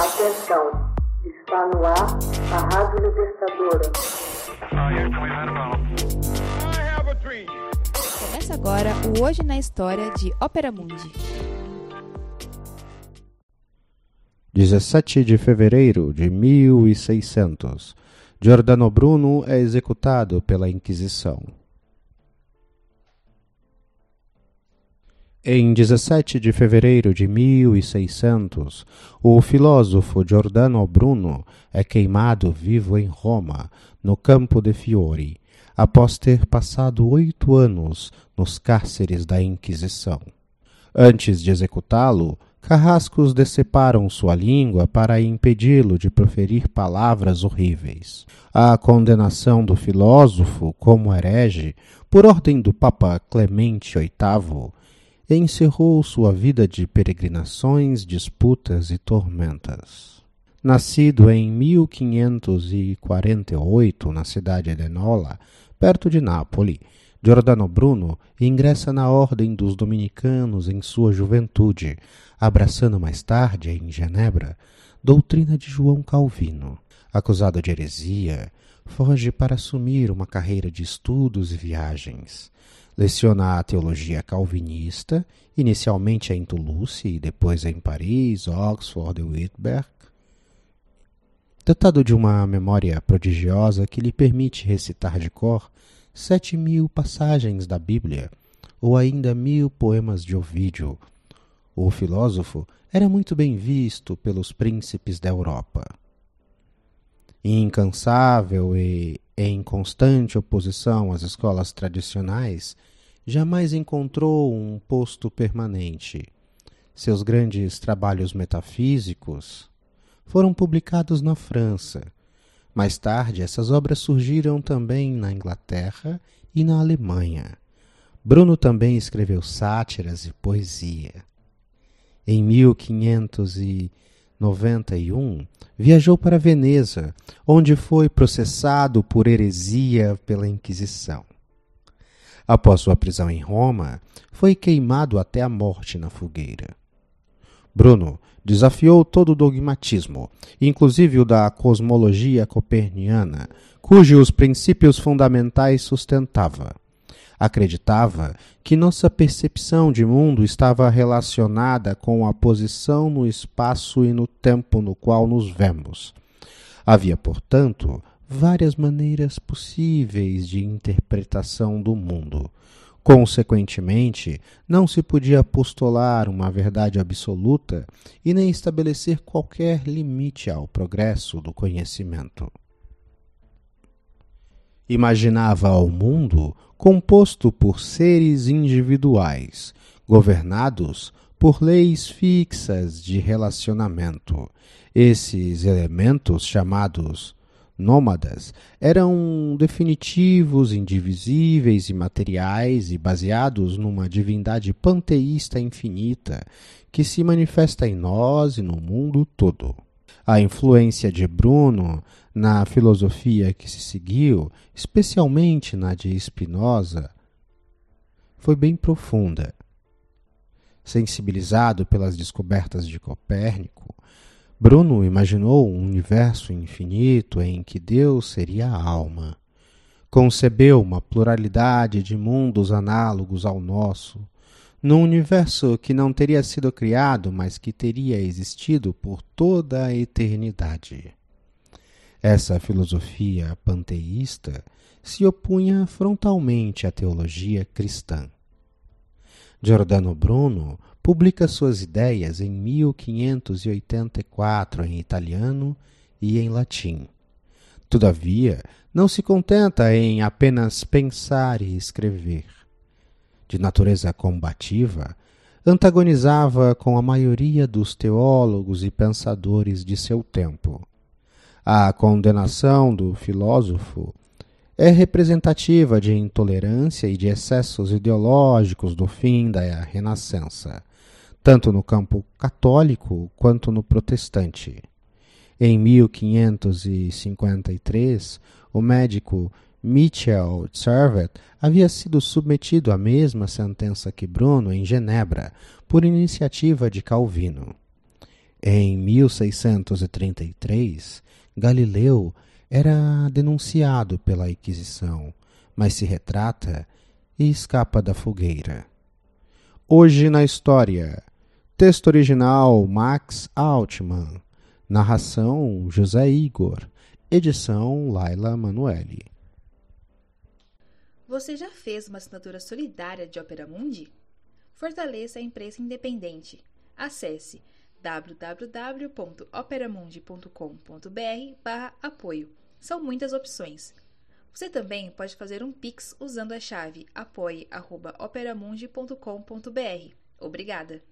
Atenção, está no ar a Rádio Libertadora. Começa agora o Hoje na História de Ópera Mundi. 17 de fevereiro de 1600. Giordano Bruno é executado pela Inquisição. Em 17 de fevereiro de 1600, o filósofo Giordano Bruno é queimado vivo em Roma, no Campo de Fiori, após ter passado oito anos nos cárceres da Inquisição. Antes de executá-lo, carrascos deceparam sua língua para impedi-lo de proferir palavras horríveis. A condenação do filósofo como herege, por ordem do Papa Clemente VIII, encerrou sua vida de peregrinações, disputas e tormentas. Nascido em 1548 na cidade de Nola, perto de Nápoles, Giordano Bruno ingressa na Ordem dos Dominicanos em sua juventude, abraçando mais tarde, em Genebra, doutrina de João Calvino. Acusado de heresia, foge para assumir uma carreira de estudos e viagens. Leciona a teologia calvinista, inicialmente em Toulouse e depois em Paris, Oxford e Wittenberg. Dotado de uma memória prodigiosa que lhe permite recitar de cor sete mil passagens da Bíblia, ou ainda mil poemas de Ovídio, o filósofo era muito bem visto pelos príncipes da Europa. Incansável e em constante oposição às escolas tradicionais, jamais encontrou um posto permanente. Seus grandes trabalhos metafísicos foram publicados na França. Mais tarde, essas obras surgiram também na Inglaterra e na Alemanha. Bruno também escreveu sátiras e poesia. Em 1591, viajou para Veneza, onde foi processado por heresia pela Inquisição. Após sua prisão em Roma, foi queimado até a morte na fogueira. Bruno desafiou todo o dogmatismo, inclusive o da cosmologia coperniana, cujos princípios fundamentais sustentava. Acreditava que nossa percepção de mundo estava relacionada com a posição no espaço e no tempo no qual nos vemos. Havia, portanto, várias maneiras possíveis de interpretação do mundo. Consequentemente, não se podia postular uma verdade absoluta e nem estabelecer qualquer limite ao progresso do conhecimento imaginava o mundo composto por seres individuais, governados por leis fixas de relacionamento. Esses elementos, chamados nômadas, eram definitivos, indivisíveis e materiais e baseados numa divindade panteísta infinita que se manifesta em nós e no mundo todo. A influência de Bruno na filosofia que se seguiu, especialmente na de Spinoza, foi bem profunda. Sensibilizado pelas descobertas de Copérnico, Bruno imaginou um universo infinito em que Deus seria a alma. Concebeu uma pluralidade de mundos análogos ao nosso, num universo que não teria sido criado, mas que teria existido por toda a eternidade. Essa filosofia panteísta se opunha frontalmente à teologia cristã. Giordano Bruno publica suas ideias em 1584 em italiano e em latim. Todavia, não se contenta em apenas pensar e escrever de natureza combativa, antagonizava com a maioria dos teólogos e pensadores de seu tempo. A condenação do filósofo é representativa de intolerância e de excessos ideológicos do fim da Renascença, tanto no campo católico quanto no protestante. Em 1553, o médico Michel Servet havia sido submetido à mesma sentença que Bruno em Genebra, por iniciativa de Calvino. Em 1633, Galileu era denunciado pela Inquisição, mas se retrata e escapa da fogueira. Hoje na história. Texto original Max Altman. Narração José Igor. Edição Laila Manuelle. Você já fez uma assinatura solidária de Opera Mundi? Fortaleça a imprensa independente. Acesse www.operamundi.com.br/apoio. São muitas opções. Você também pode fazer um Pix usando a chave apoie.operamundi.com.br. Obrigada!